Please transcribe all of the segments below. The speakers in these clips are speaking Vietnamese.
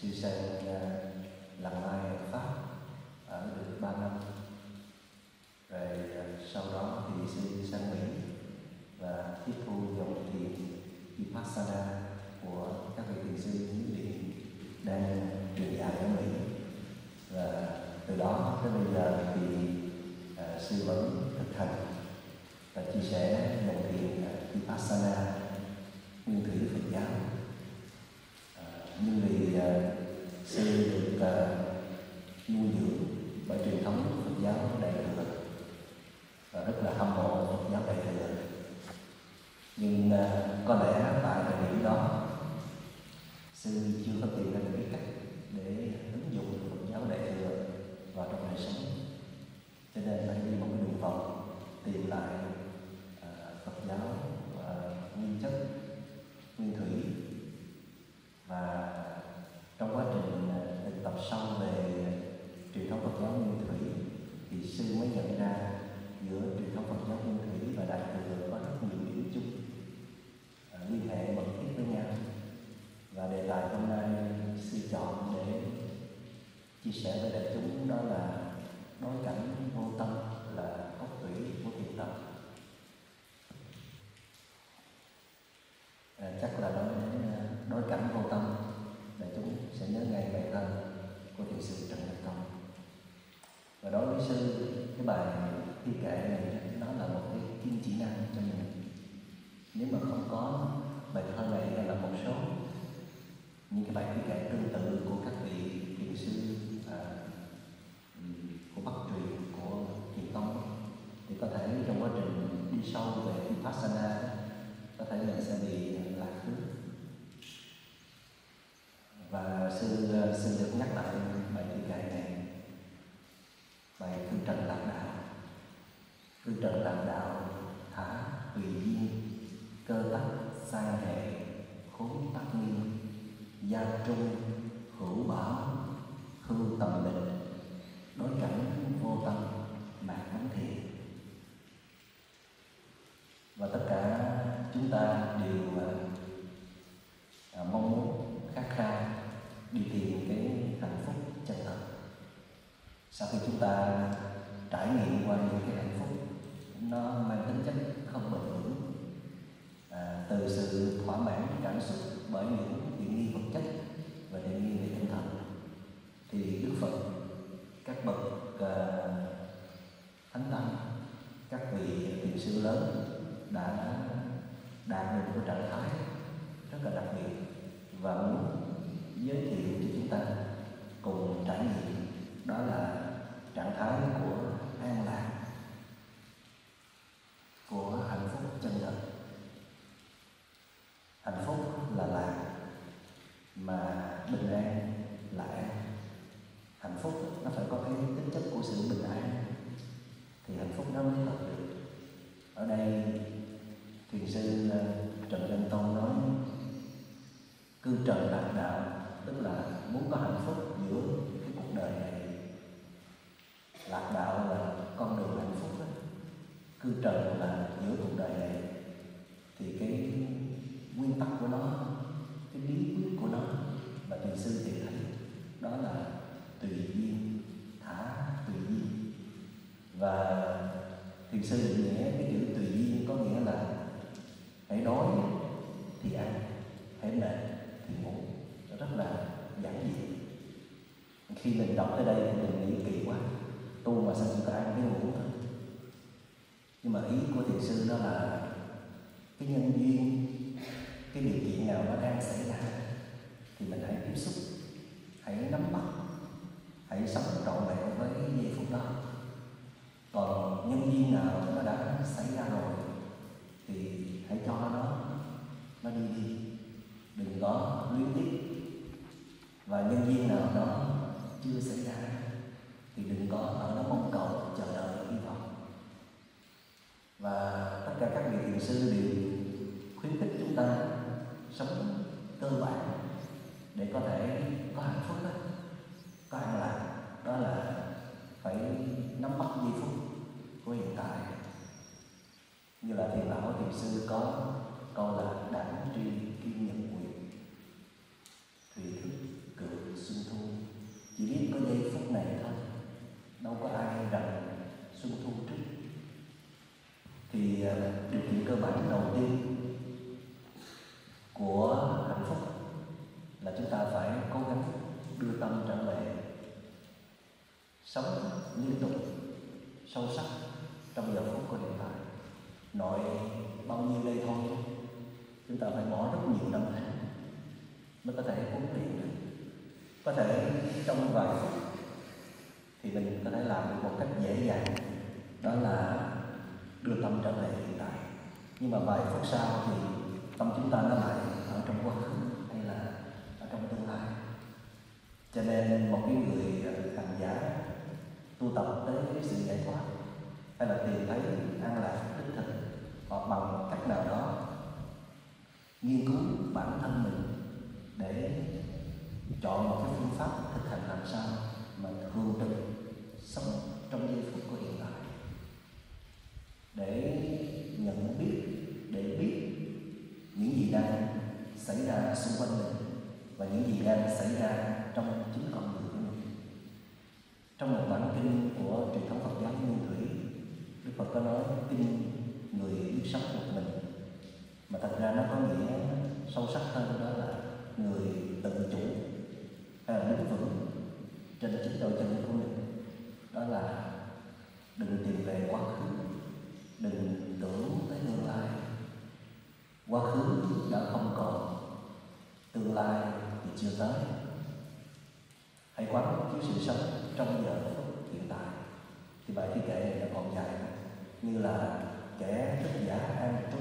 siêu sanh lặng lai ở pháp ở được ba năm. Rồi à, sau đó thì sư sang mỹ và tiếp thu dòng thiền vipassana của các vị thiền sư hiến điện đang truyền dạy ở mỹ. Và từ đó tới bây giờ thì uh, sư vẫn xin được nhắc lại Đức Trời là giữa cuộc đời này, thì cái nguyên tắc của nó, cái bí quyết của nó và thiền sư tùy thánh, đó là tùy nhiên thả tùy nhiên và thiền sư định nghĩa cái chữ tùy nhiên có nghĩa là hãy đói thì ăn, hãy mệt thì ngủ. Nó rất là giản dị. Khi mình đọc tới đây thì mình nghĩ kỳ quá. Tu mà sao chúng ta ăn cái ngủ thực sự đó là cái nhân duyên, cái điều kiện nào nó đang xảy ra thì mình hãy tiếp xúc, hãy nắm bắt, hãy sống trọn vẹn với giây phút đó. Còn nhân duyên nào nó đã xảy ra rồi sống liên tục, sâu sắc trong giờ phút của hiện tại nội bao nhiêu đây thôi, chúng ta phải bỏ rất nhiều năm tháng mới có thể huấn luyện được. Có thể trong vài phút thì mình có thể làm được một cách dễ dàng, đó là đưa tâm trở về hiện tại. Nhưng mà vài phút sau thì tâm chúng ta nó lại ở trong quá khứ hay là ở trong tương lai. Cho nên một cái người ờ, hành giả tu tập tới cái sự giải thoát. Hay là tìm thấy an lạc đích thực hoặc bằng cách nào đó nghiên cứu bản thân mình để chọn một cái phương pháp thực hành làm sao mà thường được sống trong giây phút của hiện tại. Để nhận biết, để biết những gì đang xảy ra xung quanh mình và những gì đang xảy ra Phật có nói kinh người biết sống một mình. Mà thật ra nó có nghĩa sâu sắc hơn đó là người tự chủ, hay là đứng vững trên chính đôi chân của mình. Đó là đừng tìm về quá khứ, đừng tưởng tới tương lai. Quá khứ đã không còn, tương lai thì chưa tới. Hãy quán chiếu sự sống trong giờ phút hiện tại. Thì bài thi kệ này nó còn dài như là kẻ thức giả an trú,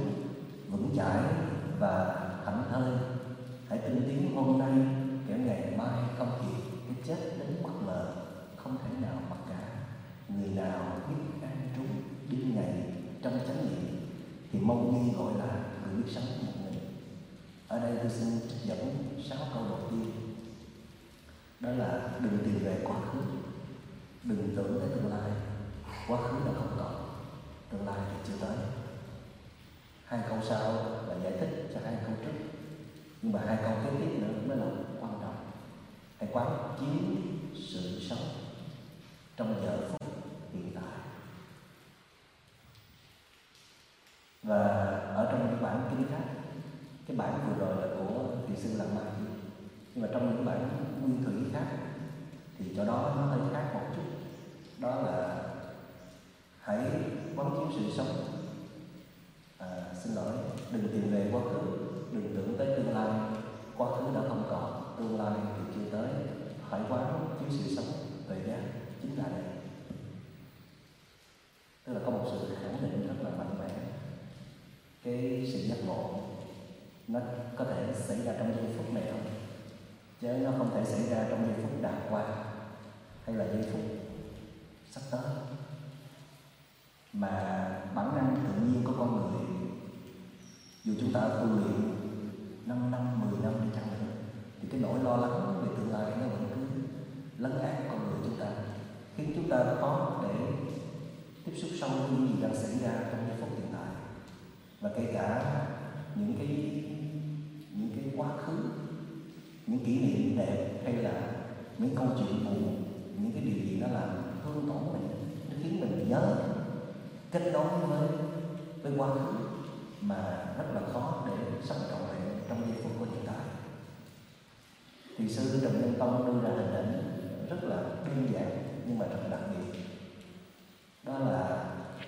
vững chãi và thảnh thơi hãy tinh tiến hôm nay, kẻ ngày mai không kịp cái chết đến bất ngờ, không thể nào mặc cả. Người nào biết an trú đêm ngày trong chánh niệm, thì mong nghi gọi là người biết sống một mình. Ở đây tôi xin trích dẫn sáu câu đầu tiên. Đó là đừng tìm về quá khứ. Đừng tưởng tới tương lai. Quá khứ là không còn tương lai thì chưa tới. Hai câu sau là giải thích cho hai câu trước. Nhưng mà hai câu kế tiếp nữa mới là quan trọng. Hãy quán chiếu sự sống trong giờ phút hiện tại. Và ở trong những bản kinh khác, cái bản vừa rồi là của thị sư Lạng Ma nhưng mà trong những bản nguyên thủy khác, thì chỗ đó nó hơi khác một chút. Đó là hãy quán chiếm sự sống. À, xin lỗi đừng tìm về quá khứ đừng tưởng tới tương lai. Quá khứ đã không còn tương lai thì chưa tới. Hãy quá chiếu sự sống về giác chính là đây. Tức là có một sự khẳng định rất là mạnh mẽ. Cái sự giác ngộ nó có thể xảy ra trong giây phút này không? Chứ nó không thể xảy ra trong giây phút đã qua hay là giây phút sắp tới mà bản năng tự nhiên của con người dù chúng ta tu luyện 5 năm, 10 năm đi chăng nữa thì cái nỗi lo lắng về tương lai nó vẫn cứ lấn át con người chúng ta khiến chúng ta khó để tiếp xúc sâu với những gì đang xảy ra trong giây phút hiện tại. Và kể cả những cái những cái quá khứ những kỷ niệm đẹp hay là những câu chuyện buồn những cái điều gì nó làm thương tổn mình nó khiến mình nhớ kết nối với với quá khứ mà rất là khó để sống trọn vẹn trong giây phút của hiện tại. Thì sư trần nhân tông đưa ra hình ảnh rất là đơn giản nhưng mà rất đặc biệt. Đó là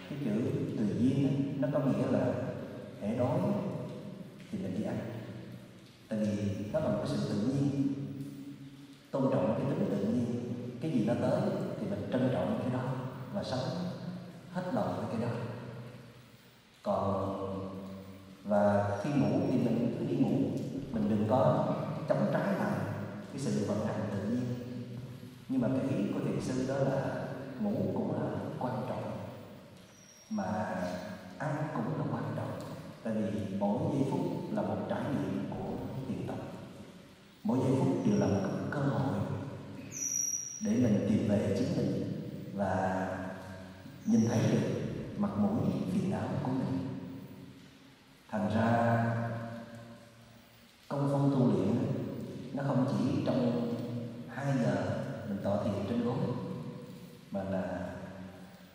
cái chữ tùy duyên nó có nghĩa là hãy đói thì mình đi ăn. Tại vì nó là một cái sự tự nhiên. Tôn trọng cái tính tự nhiên, cái gì nó tới thì mình trân trọng cái đó và sống hết lòng với cái đó. Còn, và khi ngủ thì mình cứ đi ngủ. Mình đừng có chống trái lại cái sự vận hành tự nhiên. Nhưng mà cái ý của thiền sư đó là ngủ cũng là quan trọng, mà ăn cũng là quan trọng. Tại vì mỗi giây phút là một trải nghiệm của thiền tập. Mỗi giây phút đều là một cơ hội để mình tìm về chính mình và nhìn thấy được mặt mũi phiền não của mình. Thành ra, công phu tu luyện nó không chỉ trong hai giờ mình tọa thiền trên gối, mà là,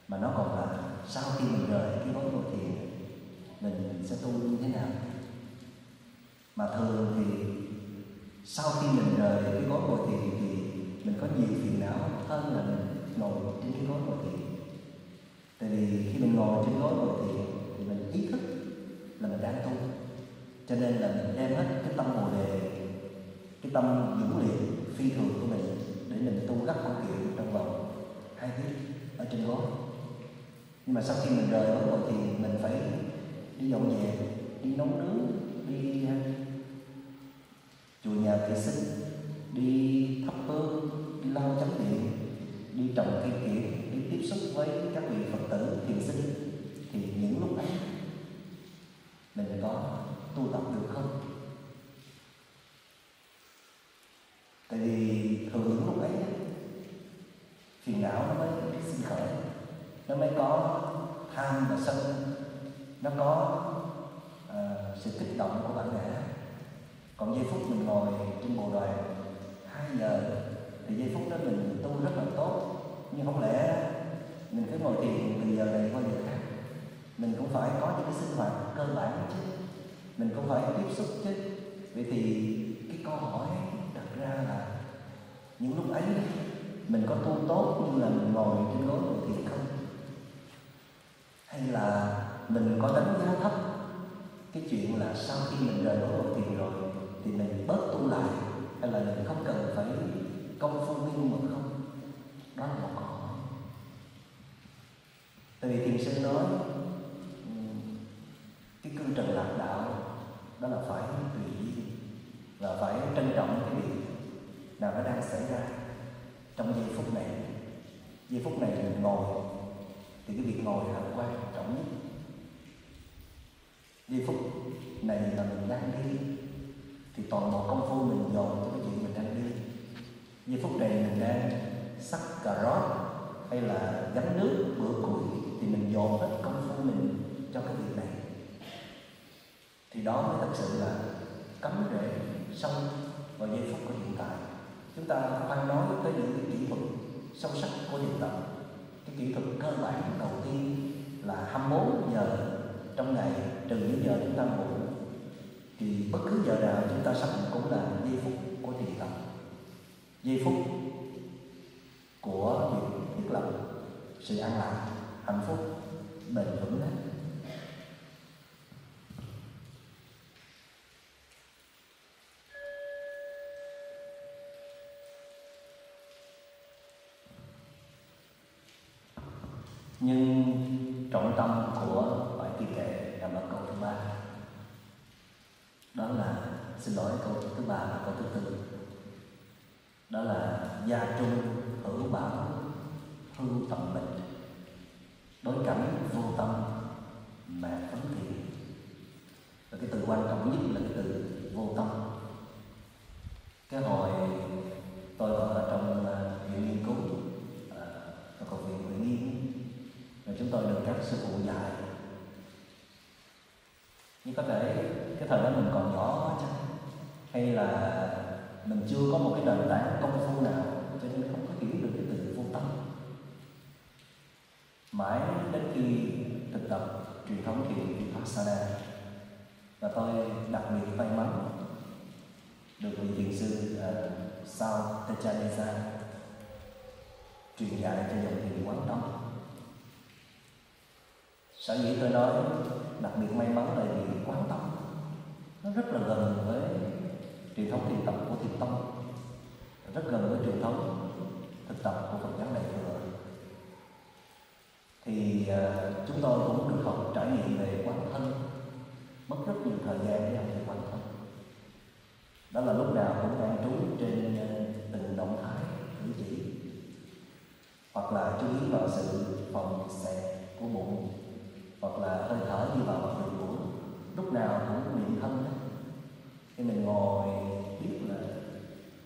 mà nó còn là sau khi mình rời cái gối ngồi thiền, mình sẽ tu như thế nào. Mà thường thì sau khi mình rời cái gối ngồi thiền thì mình có nhiều phiền não hơn là mình ngồi trên cái gối ngồi thiền tại vì khi mình ngồi trên gối ngồi thiền, thì mình ý thức là mình đang tu. Cho nên là mình đem hết cái tâm bồ đề, cái tâm dũng liệt phi thường của mình để mình tu gấp công kiện trong vòng hai tiếng ở trên gối nhưng mà sau khi mình rời gối ngồi thiền, mình phải đi dọn dẹp đi nấu nướng, đi à, chùa nhà vệ sinh, đi thắp hương, đi lau chánh điện đi trồng cây kiển đi tiếp xúc với các vị phật tử thiền sinh thì những lúc ấy mình có tu tập được không? Tại vì thường những lúc ấy phiền não nó mới sinh khởi nó mới có tham và sân nó có uh, sự kích động của bản ngã còn giây phút mình ngồi trên bộ đoàn hai giờ thì giây phút đó mình tu rất là tốt. Nhưng không lẽ mình cứ ngồi thiền từ giờ này qua giờ khác? Mình cũng phải có những cái sinh hoạt cơ bản chứ. Mình cũng phải tiếp xúc chứ. Vậy thì cái câu hỏi đặt ra là những lúc ấy mình có tu tốt như là mình ngồi trên gối ngồi thiền không? Hay là mình có đánh giá thấp cái chuyện là sau khi mình rời gối ngồi thiền rồi thì mình bớt tu lại hay là mình không cần phải công phu nguyên mực không? Đó là một câu hỏi. Tại vì thiền sư nói cái cương trần lạc đạo đó là phải tùy duyên và phải trân trọng cái việc nào nó đang xảy ra trong giây phút này. Giây phút này mình ngồi, thì cái việc ngồi là quan trọng nhất. Giây phút này là mình đang đi, thì toàn bộ công phu mình dồn cho cái chuyện mình đang đi giây phút này mình đang sắc cà rốt hay là gánh nước, bữa củi thì mình dồn hết công phu mình cho cái việc này. Thì đó mới thật sự là cắm rễ sâu vào giây phút của hiện tại. Chúng ta khoan nói tới những cái kỹ thuật sâu sắc của hiện tại. Cái kỹ thuật cơ bản đầu tiên là 24 giờ trong ngày, trừ những giờ chúng ta ngủ, thì bất cứ giờ nào chúng ta sống cũng là giây phút của thiền tập giây phút của việc thiết lập sự an lạc, hạnh phúc, bền vững đấy nhưng trọng tâm của bài kỳ kệ nằm ở câu thứ ba. Đó là, xin lỗi, câu thứ ba và câu thứ tư đó là gia trung hữu bảo hư tầm bệnh. Đối cảnh vô tâm, mà phấn thiện. Và cái từ quan trọng nhất là cái từ vô tâm. Cái hồi tôi còn ở trong à, viện nghiên cứu tôi và còn viện huyện nghiên và chúng tôi được các sư phụ dạy. Nhưng có thể, cái thời đó mình còn nhỏ quá chắc hay là mình chưa có một cái nền tảng công phu nào cho nên không có hiểu được cái từ vô tâm. Mãi đến khi thực tập truyền thống thiền vipassana và tôi đặc biệt may mắn được vị thiền sư uh, Sao Techanesa truyền dạy cho dòng thiền quán tâm. Sở dĩ tôi nói đặc biệt may mắn là vì quán tâm. Nó rất là gần với truyền thống thiền tập của thiền tông. Rất gần với truyền thống thực tập của Phật giáo Đại thừa thì uh, chúng tôi cũng được học trải nghiệm về quán thân. Mất rất nhiều thời gian để học về quán thân. Đó là lúc nào cũng đang trú trên uh, từng động thái cử chỉ. Hoặc là chú ý vào sự phòng xẹp của bụng. Hoặc là hơi thở đi vào bụng đường mũi lúc nào cũng niệm thân đó khi mình ngồi biết là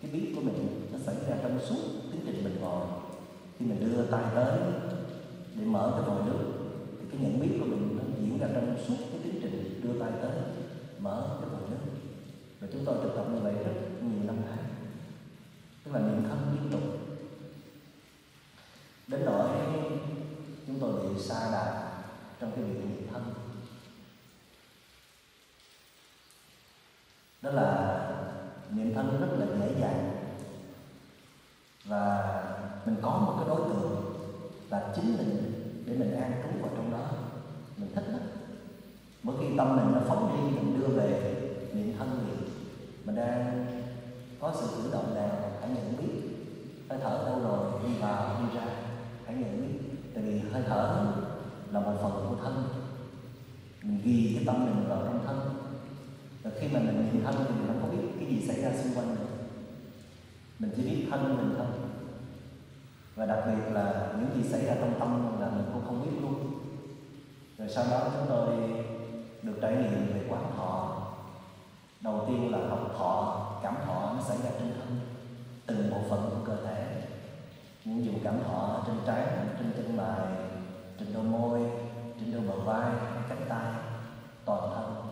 cái biết của mình nó xảy ra trong suốt tiến trình mình ngồi. Khi mình đưa tay tới để mở cái vòi nước, thì cái nhận biết của mình nó diễn ra trong suốt cái tiến trình đưa tay tới, mở cái vòi nước. Và chúng tôi thực tập như vậy rất nhiều năm tháng. Tức là niệm thân liên tục. Đến nỗi chúng tôi bị xa đà trong cái việc niệm thân. Đó là niệm thân rất là dễ dàng. Và mình có một cái đối tượng là chính mình để mình an trú vào trong đó. Mình thích lắm. Mỗi khi tâm mình nó phóng đi, mình đưa về niệm thân niệm mình đang có sự cử động nào hãy nhận biết. Hơi thở đâu rồi, đi vào, đi ra, hãy nhận biết. Tại vì hơi thở là một phần của thân. Mình ghi cái tâm mình vào trong thân và khi mà mình nhìn thân thì mình không có biết cái gì xảy ra xung quanh mình. Mình chỉ biết thân mình thôi. Và đặc biệt là những gì xảy ra trong tâm là mình cũng không biết luôn. Rồi sau đó chúng tôi được trải nghiệm về quán thọ. Đầu tiên là học thọ, cảm thọ nó xảy ra trên thân, từng bộ phận của cơ thể. Những vụ cảm thọ trên trái, trên chân mày, trên đôi môi, trên đôi bờ vai, cánh tay, toàn thân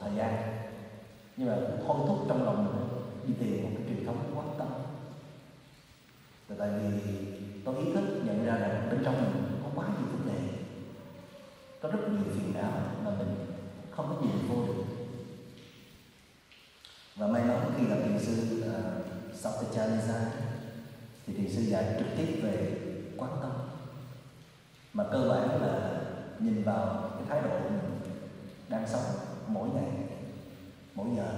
thời gian. Nhưng mà thôi thúc trong lòng mình đi tìm một cái truyền thống quan tâm. Là tại vì tôi ý thức nhận ra rằng bên trong mình có quá nhiều vấn đề. Có rất nhiều phiền não mà mình không có nhìn vô được. Và may mắn khi gặp thiền sư à, uh, ra thì thiền sư dạy trực tiếp về quán tâm. Mà cơ bản là nhìn vào cái thái độ mình đang sống mỗi ngày, mỗi giờ.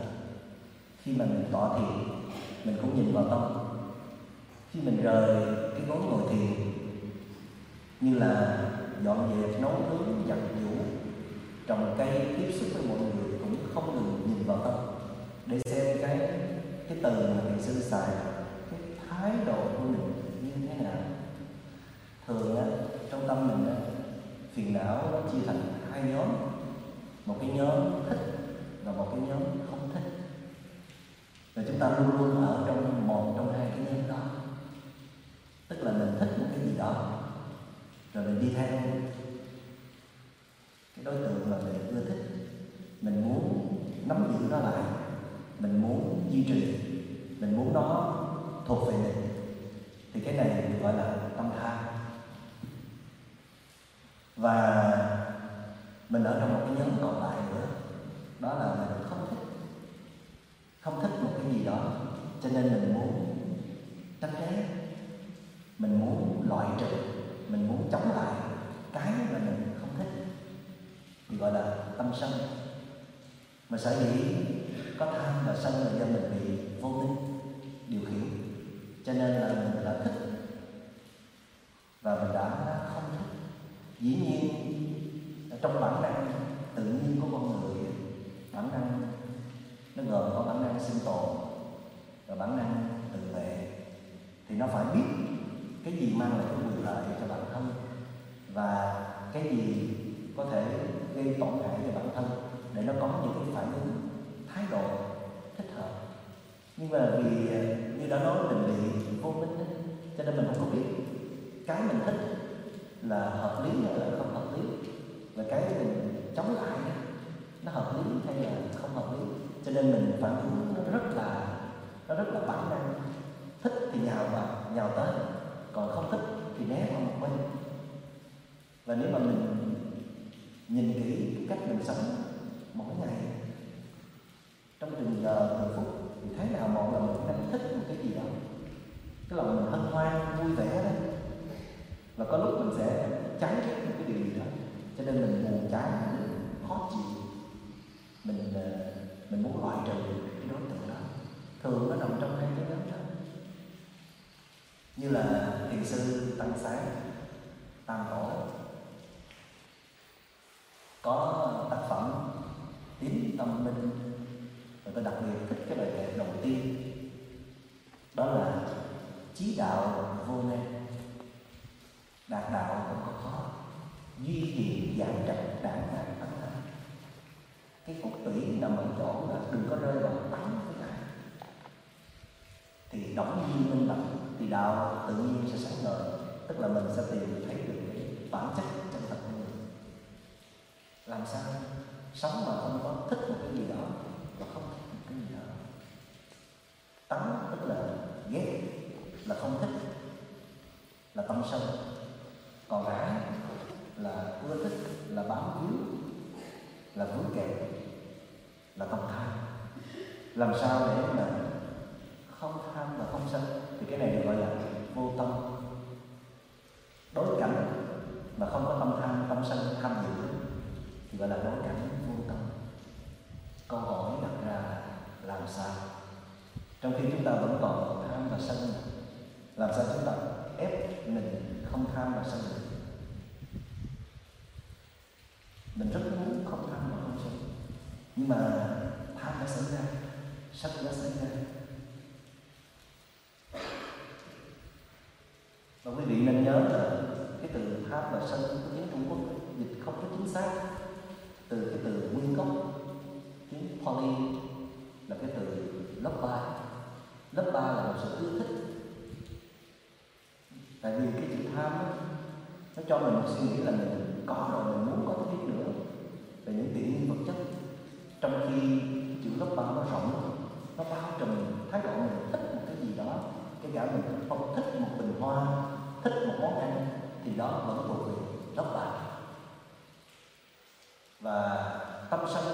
Khi mà mình tọa thiền mình cũng nhìn vào tâm. Khi mình rời cái gối ngồi thiền, như là dọn dẹp, nấu nướng, giặt giũ, trồng cây, tiếp xúc với mọi người cũng không ngừng nhìn vào tâm. Để xem cái cái từ mà thiền sư xài, cái thái độ của mình như thế nào. Thường á, trong tâm mình á, phiền não nó chia thành hai nhóm một cái nhóm thích và một cái nhóm không thích. Và chúng ta luôn luôn ở trong một trong hai cái nhóm đó. Tức là mình thích một cái gì đó, rồi mình đi theo. Cái đối tượng mà mình ưa thích, mình muốn nắm giữ nó lại, mình muốn duy trì, mình muốn nó thuộc về mình, thì cái này gọi là tâm tham và mình ở trong một cái nhóm còn lại nữa đó là mình không thích không thích một cái gì đó cho nên mình muốn tránh né mình muốn loại trừ, mình muốn chống lại cái mà mình không thích thì gọi là tâm sân. Mà sở dĩ có tham và sân là do mình bị vô minh điều khiển. Cho nên là mình đã thích và mình đã không thích. Dĩ nhiên, trong bản năng tự nhiên của con người bản năng nó gồm có bản năng sinh tồn bản năng tự vệ thì nó phải biết cái gì mang lại cái quyền lợi cho bản thân và cái gì có thể gây tổn hại cho bản thân để nó có những cái phản ứng thái độ thích hợp. Nhưng mà vì à, như đã nói mình bị vô minh ấy, cho nên mình không có biết. Cái mình thích là hợp lý hay là không hợp lý. Và cái mình chống lại nó hợp lý hay là không hợp lý. Cho nên mình phản ứng nó rất là nó rất có bản năng. Thích thì nhào vào, nhào tới. Còn không thích thì né qua một bên. Và nếu mà mình nhìn kỹ cách mình sống mỗi ngày, trong từng giờ, từng phút, thì thấy nào mọi lần mình đang thích một cái gì đó. Cái lòng mình hân hoan, vui vẻ đó. Và có lúc mình sẽ cháy một cái điều gì đó, cho nên mình buồn chán, mình khó chịu. Mình ờ, mình muốn loại trừ cái đối tượng đó thường nó nằm trong hai cái nhóm đó. Như là thiền sư tăng sáng tam tổ có tác phẩm tín tâm minh. Và tôi đặc biệt thích cái bài kệ đầu tiên. Đó là chí đạo vô nên đạt đạo cũng có khó. Duy trì dạng trạch đảng đảng cái cốt tủy nằm ở chỗ là đừng có rơi vào tánh thì động viên minh bạch thì đạo tự nhiên sẽ sáng ngời. Tức là mình sẽ tìm thấy được cái bản chất chân thật của mình. Làm sao? Sống mà không có thích một cái gì đó và không thích một cái gì đó. Tánh tức là ghét, là không thích, là tâm sân. Còn ái là ưa thích, là bám víu, là vướng kẹt là tâm tham làm sao để mà không tham và không sân thì cái này được gọi là vô tâm đối cảnh mà không có tâm tham sân tham dự thì gọi là đối cảnh vô tâm. Câu hỏi đặt ra là làm sao? Trong khi chúng ta vẫn còn tham và sân, làm sao chúng ta ép mình không tham và sân được? Mình rất muốn không tham và không sân, nhưng mà tham đã xảy ra, sân đã xảy ra và quý vị nên nhớ là cái từ tham và sân của tiếng Trung Quốc dịch không có chính xác từ cái từ nguyên gốc tiếng Pali là cái từ lớp ba lớp ba là một sự ưa thích tại vì cái chữ tham đó, nó cho mình một suy nghĩ là mình có rồi mình muốn có thêm nữa. Về những tiện nghi vật chất trong khi chữ lớp bao nó rộng nó bao trùm thái độ mình thích một cái gì đó cái cả mình không thích một bình hoa thích một món ăn thì đó vẫn thuộc về lớp bao và tâm sân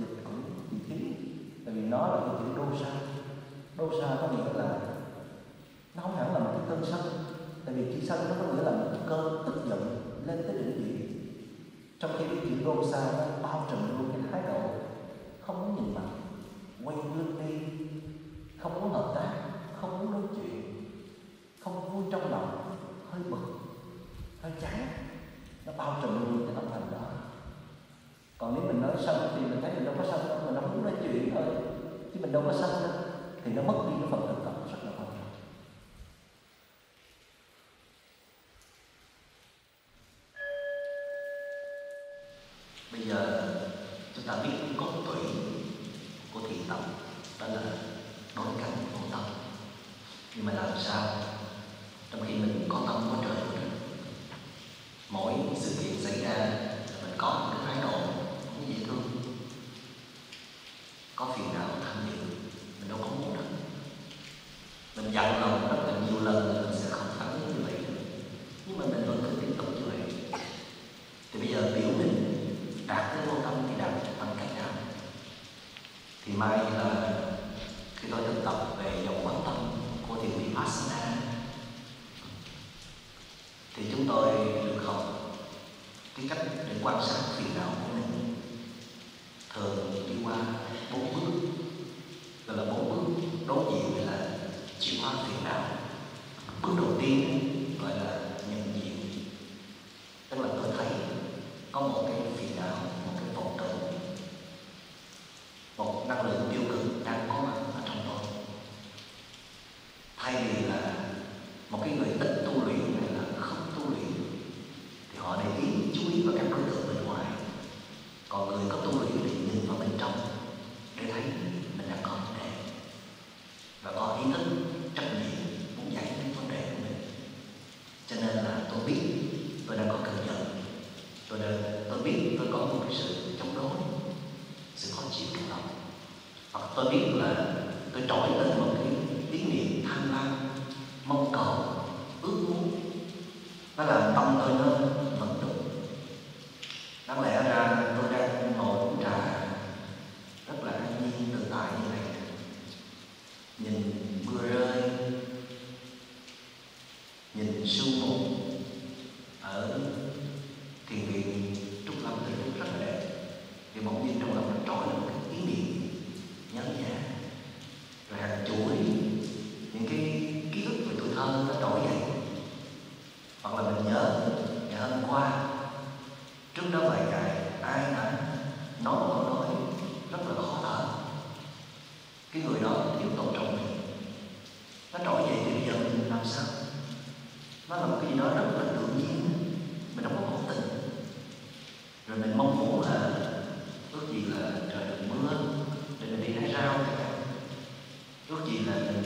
dịch cũng bị thiếu tại vì nó là cái chữ đô sa. Đô sa có nghĩa là nó không hẳn là một cái cơn sân tại vì chữ sân nó có nghĩa là một cơn tức giận lên tới đỉnh điểm. Trong khi cái chữ đô sa nó bao trùm luôn cái thái độ, không muốn nhìn mặt, quay lưng đi, không muốn hợp tác, không muốn nói chuyện, không vui trong lòng, hơi bực, hơi chán. Nó bao trùm luôn cái tâm thành đó. Còn nếu mình nói sân thì mình thấy mình đâu có sân đâu mình đâu muốn nói chuyện thôi. Chứ mình đâu có sân đâu, thì nó mất đi cái phần thực tập rất là quan trọng bây giờ chúng ta biết cốt tủy của thiền tập đó là đối cảnh vô tâm nhưng mà làm sao trong khi mình có tâm có trời của mình mỗi sự kiện xảy ra mình có một cái thái độ cũng dễ thương có phiền não tham dự mình đâu có muốn đâu mình dặn lòng rất là nhiều lần là mình sẽ không phản ứng như vậy nhưng mà mình vẫn cứ tiếp tục như vậy thì bây giờ biểu mình đạt tới vô tâm thì đạt bằng cách nào thì mai là khi tôi thực tập về dòng quán tâm của thiền vipassana thì chúng tôi được học cái cách để quan sát phiền não của mình. Thường đi qua bốn bước. Gọi là bốn bước đối diện với là chuyển hóa phiền não. Bước đầu tiên gọi là nhận diện tức là tôi thấy có một cái phiền não một cái vọng tưởng một năng lượng tiêu cực đang có mặt ở trong tôi thay vì là một cái người ít tu luyện hay là không tu luyện thì họ để ý chú ý vào các đối tượng bên ngoài còn người có tu luyện thì nhìn vào bên trong để thấy mình đang có vấn đề và có ý thức trách nhiệm muốn giải quyết vấn đề của mình cho nên là tôi biết tôi đang có cơn giận tôi đang tôi biết tôi có một cái sự chống đối sự khó chịu trong lòng hoặc tôi biết là tôi trỗi lên một cái ý niệm tham lam mong cầu ước muốn nó làm tâm tôi nó vận động đáng lẽ ra tôi đang ngồi uống trà rất là an nhiên tự tại như này nhìn mưa rơi nhìn sương mù ở thiền viện trúc lâm từ lúc rất là đẹp thì bỗng nhiên trong lòng nó trỗi lên một cái ý niệm nhớ nhà rồi hàng chuỗi những cái ký ức về tuổi thơ nó trỗi dậy hoặc là mình nhớ ngày hôm qua trước đó vài ngày ai đã nói một câu nói rất là khó thở cái người đó thiếu tôn trọng mình nó trỗi dậy thì bây giờ mình làm sao nó là một cái gì đó rất là tự nhiên mình không có cố tình. Rồi mình mong muốn là ước gì là trời được mưa để mình đi hái rau ước gì là mình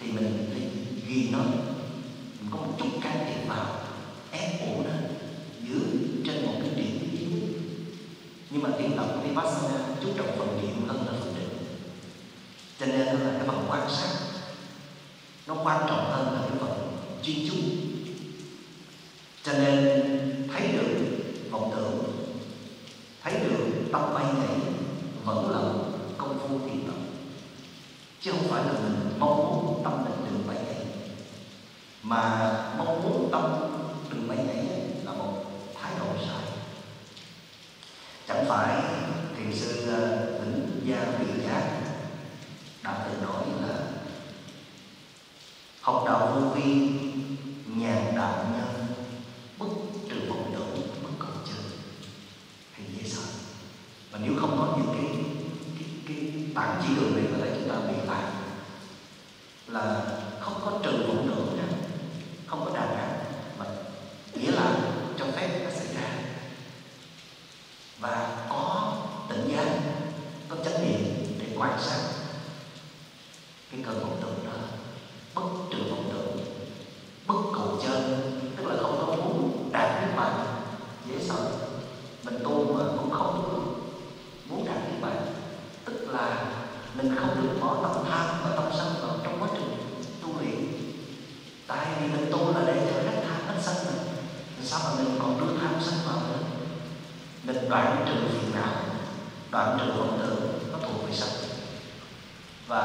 thì mình phải ghi nó. Mình có một chút can thiệp vào, ép ổ nó giữ trên một cái điểm yếu nhưng mà tiên tập bắt chú trọng phần điểm hơn là phần định cho nên là cái phần quan sát. Nó quan trọng hơn là cái phần chuyên chú.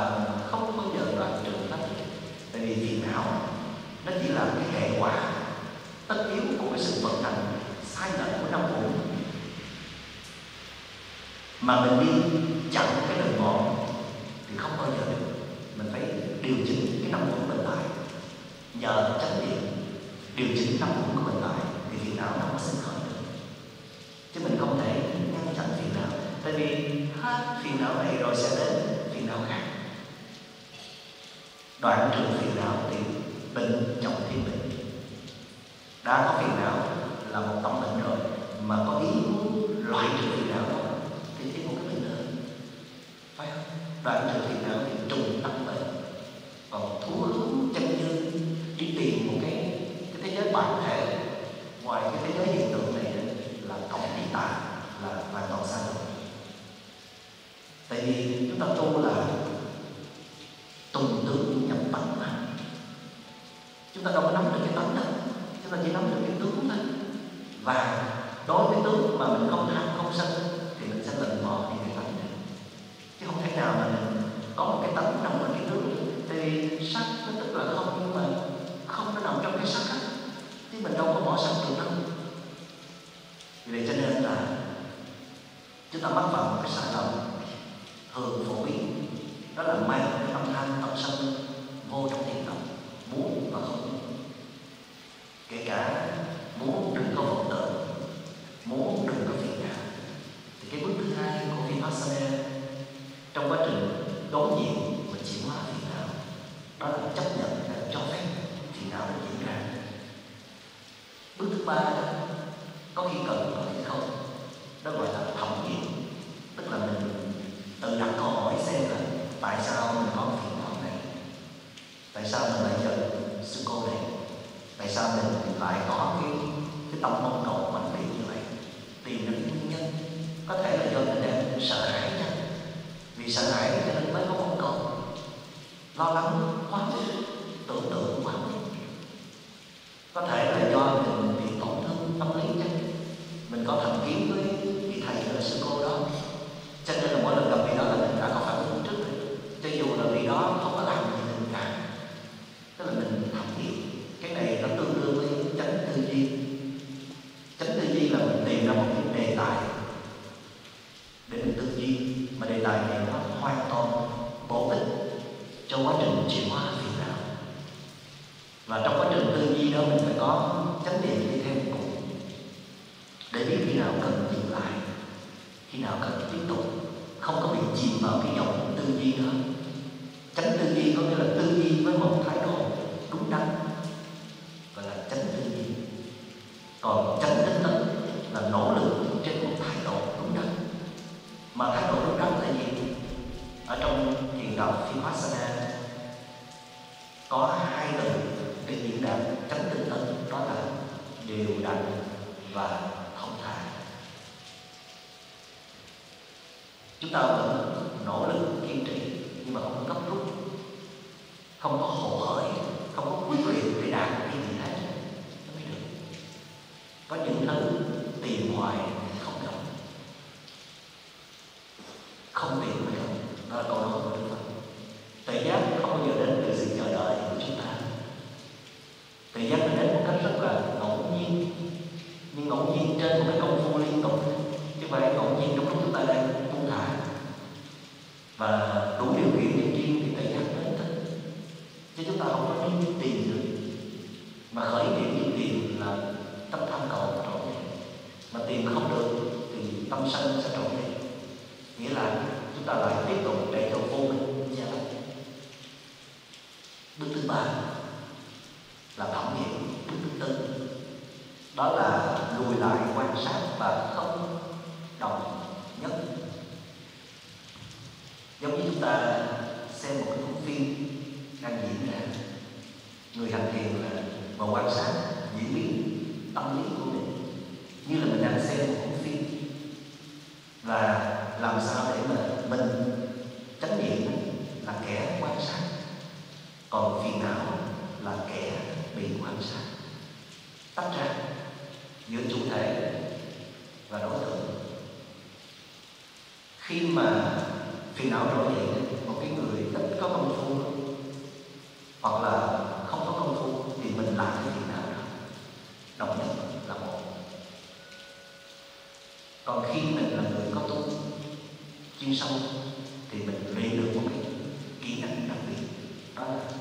mình không bao giờ đoạn trừ nó tại vì phiền não nó chỉ là cái hệ quả, tất yếu của cái sự vận hành sai lầm của năm cũ mà mình đi chặn cái đường ngọn thì không bao giờ được. Mình phải điều chỉnh cái năm cũ mình lại. Nhờ tránh niệm, điều chỉnh năm cũ của mình lại thì phiền não nó mới sinh khởi được. Chứ mình không thể ngăn chặn phiền não. Tại vì hết phiền não này rồi sẽ đến, phiền não khác đoạn hỏi trưởng phiền não thì bệnh trọng thêm bệnh đã có phiền não là một tổng bệnh rồi, mà có ý muốn loại trừ phiền não thì thêm một cái bệnh nữa phải không? Đoạn hỏi trưởng phiền ta đâu có nắm được cái tấm đâu chúng ta chỉ nắm được cái tướng thôi và đối với tướng mà mình không 他们都好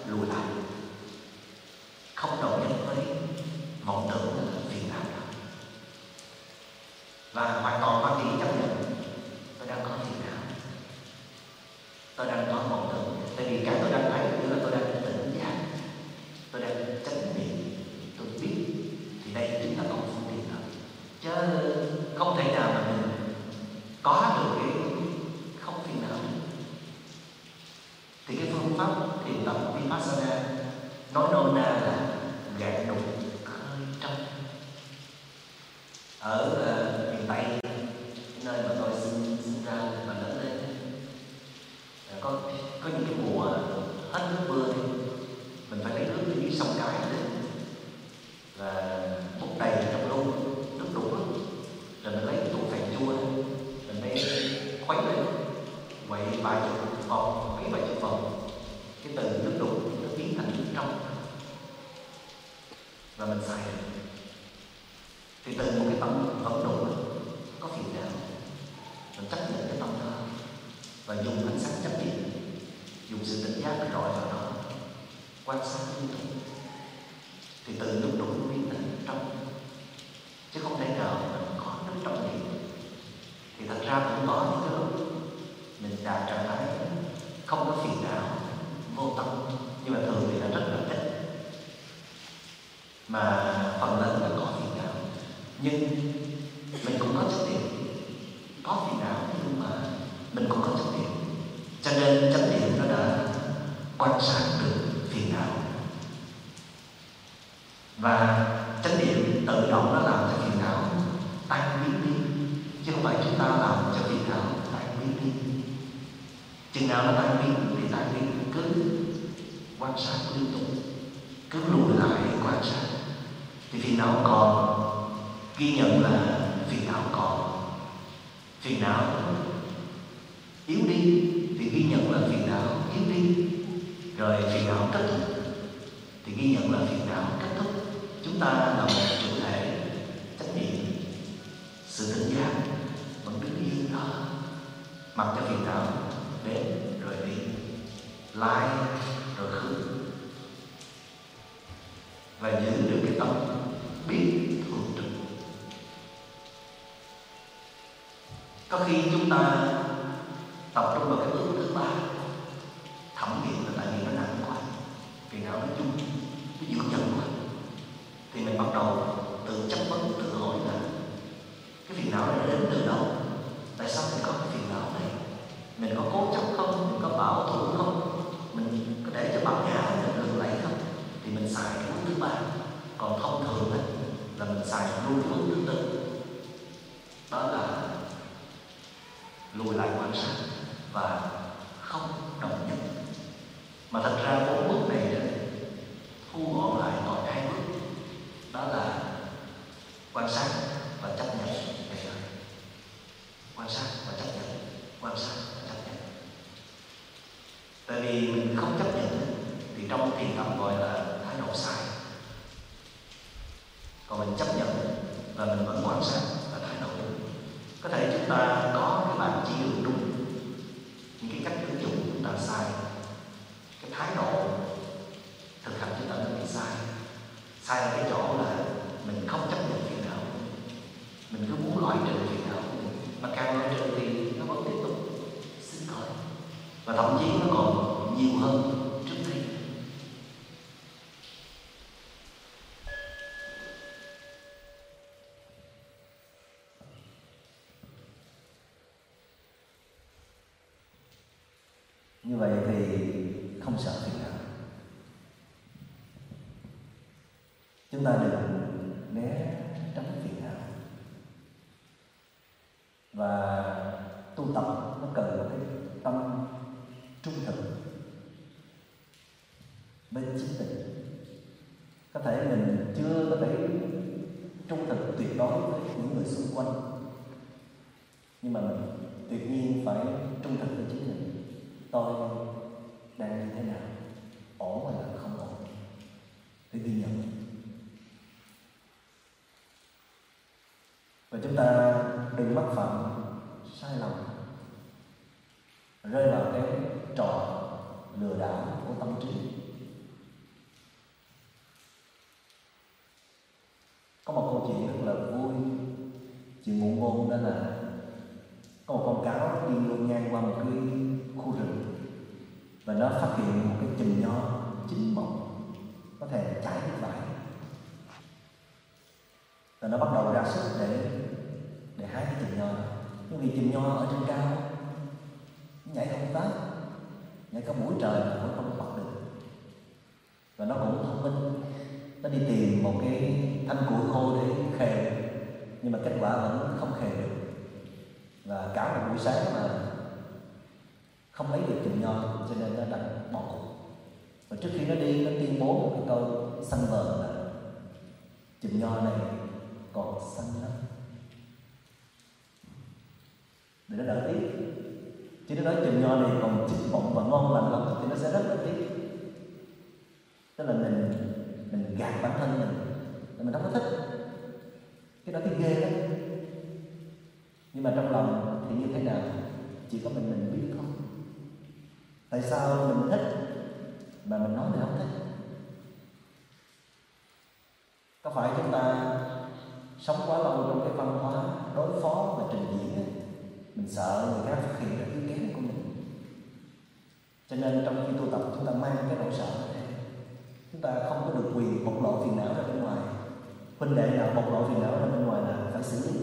鲁达 và chánh niệm tự động nó làm cho phiền não tan biến đi, chứ không phải chúng ta làm cho phiền não tan biến đi. Chừng nào nó tan biến thì tan biến, cứ quan sát liên tục, cứ lùi lại quan sát. Thì phiền não còn, ghi nhận là phiền não còn. Phiền não yếu đi thì ghi nhận là phiền não yếu đi. Rồi phiền não kết thúc thì ghi nhận là phiền não ta là một chủ thể trách nhiệm, sự tỉnh giác vẫn đứng yên đó. Mặc cho phiền não đến rồi đi lại rồi khứ. Và giữ được cái tâm biết thường trực có khi chúng ta tập trung vào cái gọi là thái độ sai. Còn mình chấp nhận và mình vẫn quan sát. Như vậy thì không sợ phiền não. Chúng ta được né tránh phiền não và tu tập nó cần một cái tâm trung thực bên chính tình có thể mình chưa có thể trung thực tuyệt đối với những người xung quanh nhưng mà mình tuyệt nhiên phải trung thực với chính mình tôi đang như thế nào ổn hay là không ổn thì ghi nhận và chúng ta đừng mắc phạm sai lầm rơi vào cái trò lừa đảo của tâm trí có một câu chuyện rất là vui chuyện đó là có một con cáo đi luôn ngang qua một cái khu rừng và nó phát hiện một cái chùm nho chín mọng có thể chảy được vải và nó bắt đầu ra sức để để hái cái chùm nho nhưng vì chùm nho ở trên cao nhảy không tới, nhảy cả buổi trời mà vẫn không bắt được. Và nó cũng thông minh, nó đi tìm một cái thanh củi khô để khề nhưng mà kết quả vẫn không hề được. Và cả một buổi sáng mà không lấy được chùm nho, cho nên nó đành bỏ cuộc. Và trước khi nó đi, nó tuyên bố một cái câu xanh vờ là, chùm nho này còn xanh lắm. Để nó đỡ tiếc. Chứ nó nói chùm nho này còn chín mộng và ngon lành lắm, thì nó sẽ rất là tiếc. Tức là mình mình gạt bản thân mình. Mình không có thích cái đó thì ghê lắm. Nhưng mà trong lòng thì như thế nào? Chỉ có mình mình biết thôi. Tại sao mình thích mà mình nói mình không thích? Có phải chúng ta sống quá lâu trong cái văn hóa đối phó và trình diễn ấy, mình sợ người khác phát hiện ra yếu kém của mình. Cho nên trong khi tu tập chúng ta mang cái nỗi sợ này chúng ta không có được quyền bộc lộ phiền não ra bên ngoài huynh đệ nào bộc lộ gì đó ra bên ngoài là phải xử lý.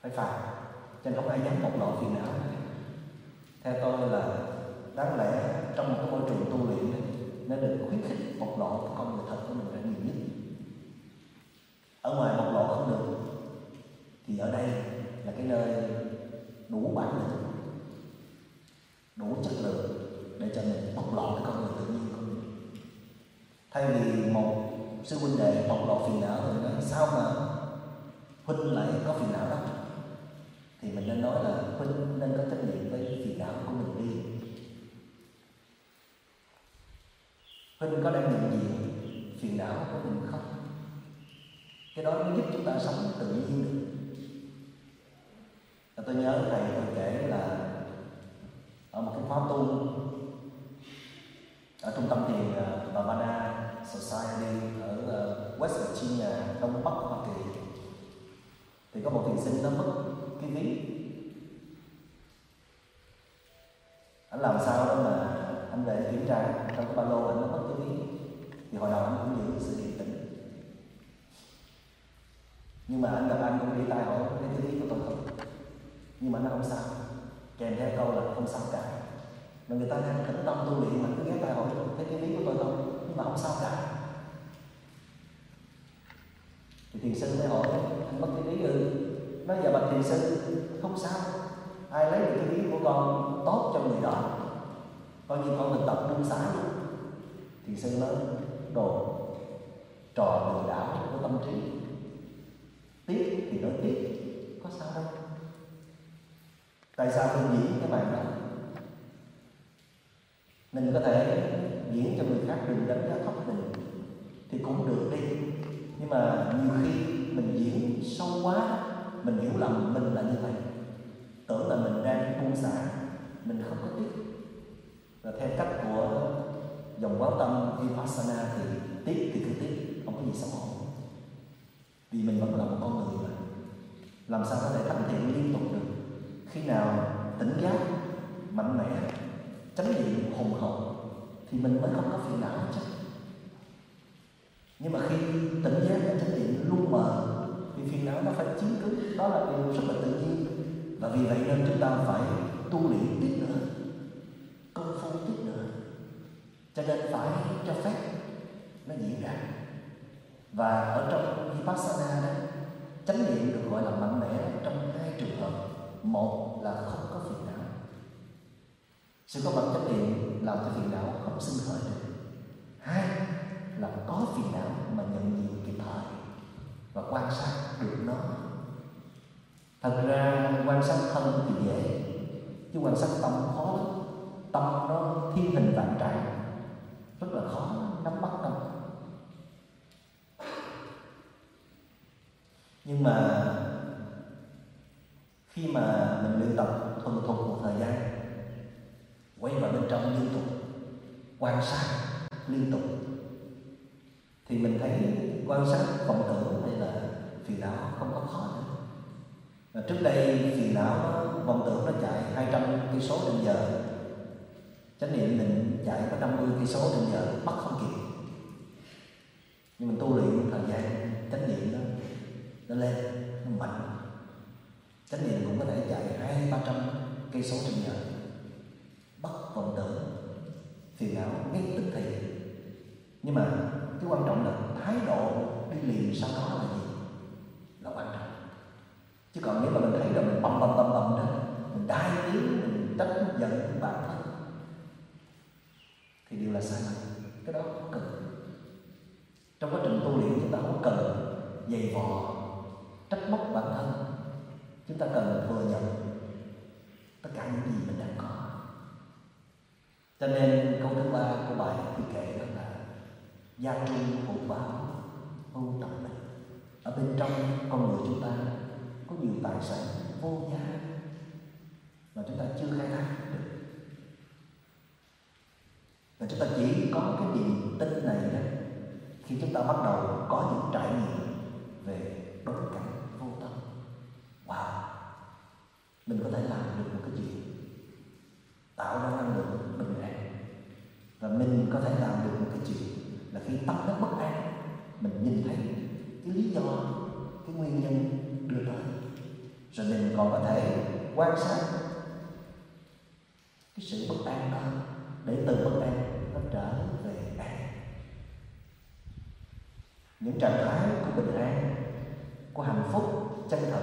Phải phạt. Cho nên không ai dám bộc lộ phiền não. Theo tôi là đáng lẽ trong một cái môi trường tu luyện nó được khuyến khích bộc lộ cái con người thật của mình ra nhiều nhất. Ở ngoài bộc lộ không được, thì ở đây là cái nơi đủ bản lĩnh, đủ chất lượng để cho mình bộc lộ cái con người tự nhiên của mình. Thay vì một sư huynh đệ bộc lộ phiền não rồi nói, sao mà huynh lại có phiền não đó? Thì mình nên nói là huynh nên có trách nhiệm với phiền não của mình đi. Huynh có đang nhận diện phiền não của mình không? Cái đó mới giúp chúng ta sống tự nhiên được. Và tôi nhớ thầy tôi kể là ở một cái khóa tu ở trung tâm thiền à, ba Bhavana Society ở ờ, West Virginia, đông bắc Hoa Kỳ. Thì có một thí sinh nó mất cái ví anh làm sao đó mà anh để kiểm tra trong cái ba lô anh nó mất cái ví thì hồi đầu anh cũng giữ sự điềm tĩnh. Nhưng mà anh gặp anh cũng đi tay hỏi cái cái ví của tôi không nhưng mà nó không sao. Kèm theo câu là không sao cả. Mà người ta đang tĩnh tâm tu luyện mà cứ ghé tay hỏi thấy cái ví của tôi không? Nhưng mà không sao cả. Thì thiền sư mới hỏi, anh mất cái lý ư? Nói giờ bạch thiền sư không sao. Ai lấy được cái lý của con tốt cho người đó? Coi như con mình tập buông xả thiền sư nói, đồ, trò lừa đảo của tâm trí. Tiếc thì nói tiếc, có sao đâu. Tại sao tôi diễn cái bài đó mình có thể diễn cho người khác đừng đánh giá thấp mình thì cũng được đi. Nhưng mà nhiều khi mình diễn sâu quá, mình hiểu lầm mình là như vậy. Tưởng là mình đang buông xả, mình không có tiếc và theo cách của dòng quán tâm vipassana thì tiếc thì cứ tiếc, không có gì xấu hổ. Vì mình vẫn là một con người mà làm sao có thể thánh thiện liên tục được? Khi nào tỉnh giác, mạnh mẽ, chánh niệm hùng hậu thì mình mới không có phiền não chứ. Nhưng mà khi tỉnh giác và chánh niệm luôn mờ thì phiền não nó phải chiếm cứ, đó là điều rất là tự nhiên. Và vì vậy nên chúng ta phải tu luyện tiếp nữa công phu tiếp nữa. Cho nên phải cho phép nó diễn ra. Và ở trong vipassana đó, chánh niệm được gọi là mạnh mẽ trong hai trường hợp. Một là không có phiền não sự có mặt chánh niệm làm cho phiền não không sinh khởi được. Hai là có phiền não mà nhận diện kịp thời và quan sát được nó. Thật ra, quan sát thân thì dễ, chứ quan sát tâm khó lắm. Tâm nó thiên hình vạn trạng, rất là khó nắm bắt tâm nhưng mà khi mà mình luyện tập thuần thục một thời gian quay vào bên trong liên tục, quan sát liên tục. Thì mình thấy quan sát vọng tưởng hay là phiền não không có khó nữa. Và trước đây phiền não vọng tưởng nó chạy 200 cây số trên giờ. Chánh niệm mình chạy có 50 cây số trên giờ bắt không kịp. Nhưng mình tu luyện thời gian, chánh niệm nó nó lên, nó mạnh. Chánh niệm cũng có thể chạy hai, ba trăm cây số trên giờ còn đỡ phiền não ngay tức thì nhưng mà cái quan trọng là thái độ đi liền sau đó là gì? Là quan trọng. Chứ còn nếu mà mình thấy là mình bầm bầm bầm bầm đó, mình đai tiếng, mình trách giận bản thân thì điều là sai lầm. Cái đó không cần. Trong quá trình tu luyện chúng ta không cần dày vò, trách móc bản thân. Chúng ta cần thừa nhận tất cả những cho nên câu thứ ba của bài thì kể đó là gia trung hùng báo ưu tập mình ở bên trong con người chúng ta có nhiều tài sản vô giá mà chúng ta chưa khai thác được. Và chúng ta chỉ có cái niềm tin này đó khi chúng ta bắt đầu có những trải nghiệm về đối cảnh vô tâm. Wow! Mình có thể làm được một cái chuyện tạo ra năng lượng mình có thể làm được một cái chuyện là khi tâm nó bất an, mình nhìn thấy cái lý do, cái nguyên nhân đưa tới, rồi mình còn có thể quan sát cái sự bất an đó để từ bất an nó trở về an. Những trạng thái của bình an, của hạnh phúc, chân thật,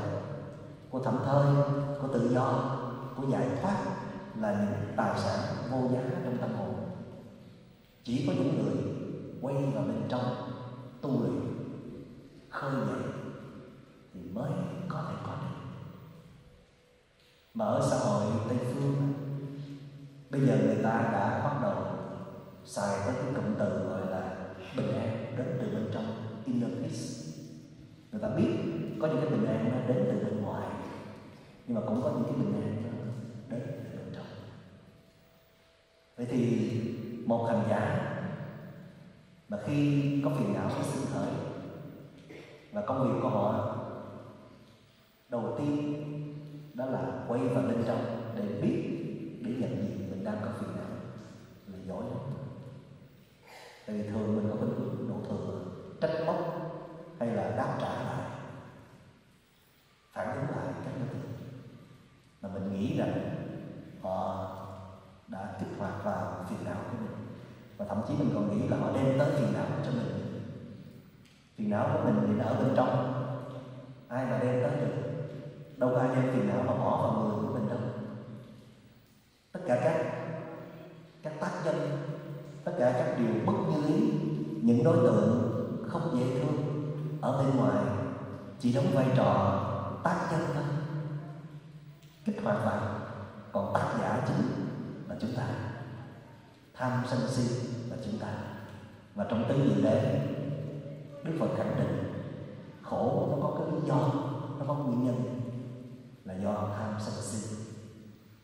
của thảnh thơi, của tự do, của giải thoát là những tài sản vô giá trong tâm hồn chỉ có những người quay vào bên trong tu luyện khơi dậy thì mới có thể có được. Mà ở xã hội tây phương bây giờ người ta đã bắt đầu xài tới cái cụm từ gọi là bình an đến từ bên trong inner peace. Người ta biết có những cái bình an nó đến từ bên ngoài, nhưng mà cũng có những cái bình an nó đến từ bên trong. Vậy thì một hành giả. Mà khi có phiền não sẽ sinh khởi và công việc của họ, đầu tiên đó là quay vào bên trong để biết, để nhận diện mình đang có phiền não là giỏi lắm. Tại vì thường mình có khuynh hướng đổ thừa, trách móc hay là đáp trả lại, phản ứng lại các đối tượng. Mà mình nghĩ rằng họ đã kích hoạt vào phiền não của mình và thậm chí mình còn nghĩ là họ đem tới phiền não cho mình. Phiền não của mình thì nó ở bên trong. Ai mà đem tới được? Đâu có ai đem phiền não mà bỏ vào người của mình đâu. Tất cả các các tác nhân, tất cả các điều bất như ý, những đối tượng không dễ thương ở bên ngoài chỉ đóng vai trò tác nhân thôi. Kích hoạt lại còn tác giả chính là chúng ta tham sân si là chúng ta. Và trong tứ diệu đế, đức phật khẳng định khổ nó có cái lý do, nó có nguyên nhân là do tham sân si.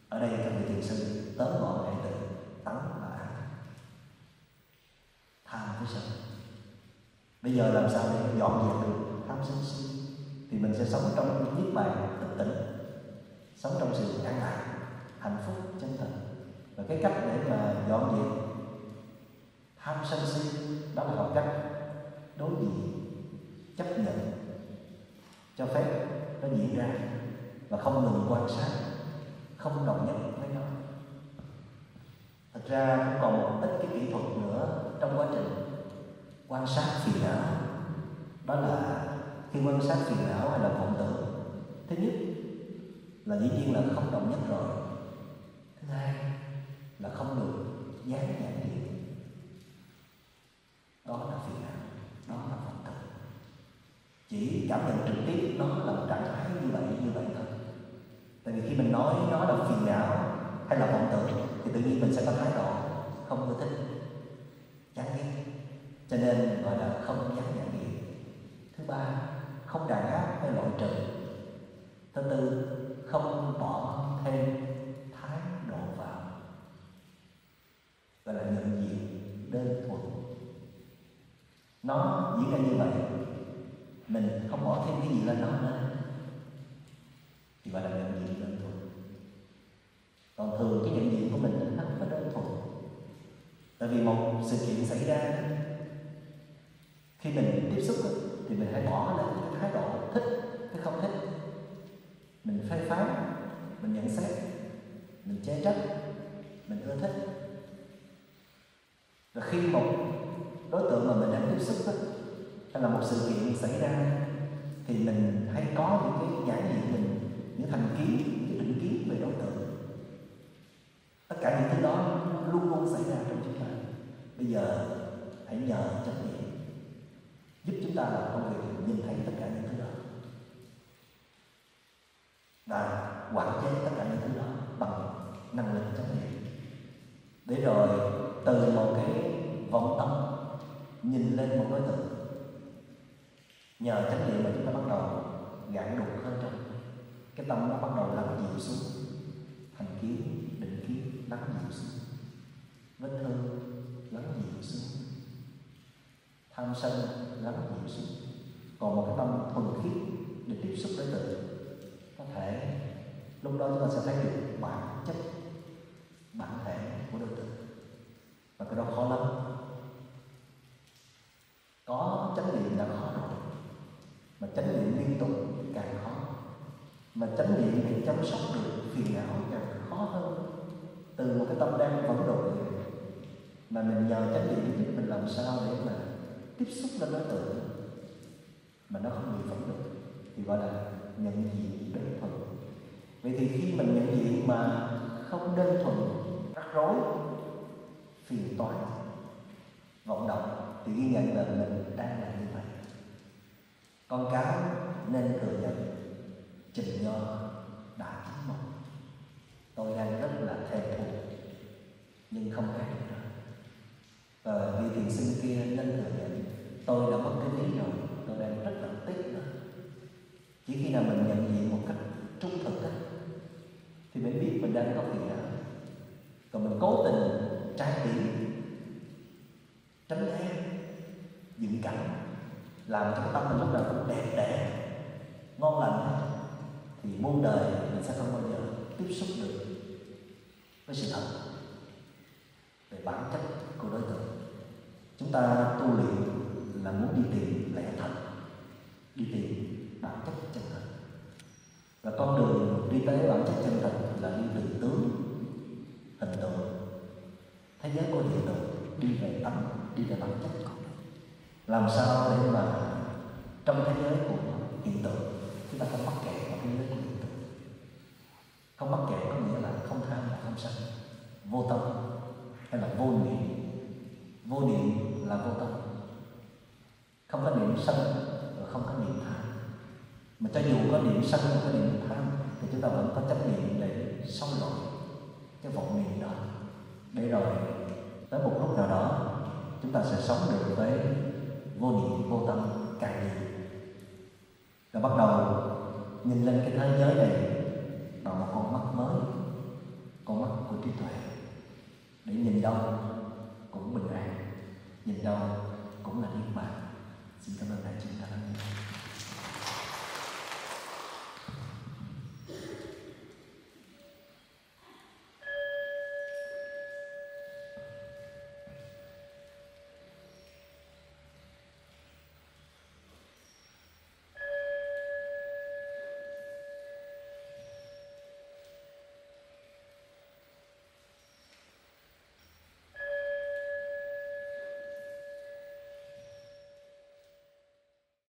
Ở đây các vị thiền sư, tóm gọn lại từ tấn và ác. Tham với sân. Bây giờ làm sao để dọn dẹp được tham sân si? Thì mình sẽ sống trong niết bàn tịch tĩnh, sống trong sự an lạc, hạnh phúc chân thật và cái cách để mà dọn dẹp, tham sân si, đó là học cách đối diện, chấp nhận cho phép nó diễn ra và không ngừng quan sát, không đồng nhất với nó. Thật ra cũng còn một ít cái kỹ thuật nữa trong quá trình quan sát phiền não, đó là khi quan sát phiền não hay là vọng tưởng. Thứ nhất là dĩ nhiên là không đồng nhất rồi. Thứ hai là không được dán nhãn hiệu đó là phiền não, đó là vọng tưởng chỉ cảm nhận trực tiếp nó là một trạng thái như vậy như vậy thôi. Tại vì khi mình nói nó là phiền não hay là vọng tưởng thì tự nhiên mình sẽ có thái độ không ưa thích, chán ghét. Cho nên gọi là không dám nhận diện. Thứ ba, không đàn áp hay loại trừ. Thứ tư, không bỏ thêm thái độ vào gọi là nhận diện đơn thuần nó diễn ra như vậy. Mình không bỏ thêm cái gì lên nó nữa. Thì gọi là nhận diện đơn thuần còn thường cái nhận diện của mình nó không có đơn thuần. Tại vì một sự kiện xảy ra, khi mình tiếp xúc thì mình hãy bỏ lên cái thái độ thích, cái không thích. Mình phê phán, mình nhận xét, mình chê trách, mình ưa thích. Và khi một đối tượng mà mình đang tiếp xúc đó, hay là một sự kiện xảy ra. Thì mình hay có những cái giải diện mình những thành kiến những cái định kiến về đối tượng. Tất cả những thứ đó luôn luôn xảy ra trong chúng ta. Bây giờ hãy nhờ chánh niệm giúp chúng ta làm công việc nhìn thấy tất cả những thứ đó. Và quản chế tất cả những thứ đó bằng năng lực chánh niệm để rồi từ một cái vọng tâm nhìn lên một đối tượng. Nhờ chánh niệm mà chúng ta bắt đầu gạn đục hơn trong cái tâm. Nó bắt đầu lắng dịu xuống. Thành kiến, định kiến, lắng dịu xuống. Vết thương, lắng dịu xuống. Tham sân, lắng dịu xuống. Còn một cái tâm thuần khiết để tiếp xúc đối tượng có thể lúc đó chúng ta sẽ thấy được bản chất, bản thể của đối tượng. Và cái đó khó lắm có chánh niệm đã khó. Rồi mà chánh niệm liên tục càng khó. Mà chánh niệm để chăm sóc được phiền não càng khó hơn. Từ một cái tâm đang vẫn đổi mà mình nhờ chánh niệm giúp mình làm sao để mà tiếp xúc lên đối tượng mà nó không bị phẫn nộ, thì gọi là nhận diện đơn thuần. Vậy thì khi mình nhận diện mà không đơn thuần, rắc rối, phiền toái, vọng động thì ghi nhận là mình đang là như vậy. Con cáo nên thừa nhận trình nho đã chín mộng tôi đang rất là thèm thuồng nhưng không ai được nữa và vị thiền sinh kia nên thừa nhận tôi đã mất cái lý rồi tôi đang rất là tiếc nữa chỉ khi nào mình nhận diện một cách trung thực ấy, thì mới biết mình đang có phiền não còn mình cố tình trái điểm tránh né dựng cảnh làm cho tâm mình lúc nào cũng đẹp đẽ. Ngon lành thì muôn đời mình sẽ không bao giờ tiếp xúc được với sự thật về bản chất của đối tượng. Chúng ta tu luyện là muốn đi tìm lẽ thật, đi tìm bản chất chân thật. Và con đường đi tới bản chất chân thật là đi từ tướng, hình tượng, thế giới của hiện tượng, đi về tánh, đi về bản chất làm sao để mà trong thế giới của hiện tượng chúng ta không mắc kẹt vào thế giới của hiện tượng không mắc kẹt có nghĩa là không tham và không sân. Vô tâm hay là vô niệm? Vô niệm là vô tâm. Không có niệm sân và không có niệm tham. Mà cho dù có niệm sân và có niệm tham, thì chúng ta vẫn có chấp niệm để sống lỗi cái vọng niệm đó. Để rồi tới một lúc nào đó, chúng ta sẽ sống được với vô niệm, vô tâm, cài niệm. Và bắt đầu nhìn lên cái thế giới này bằng một con mắt mới, con mắt của trí tuệ. Để nhìn đâu cũng bình an, nhìn đâu cũng là niết bàn. Xin cảm ơn đại chúng ta lắng nghe.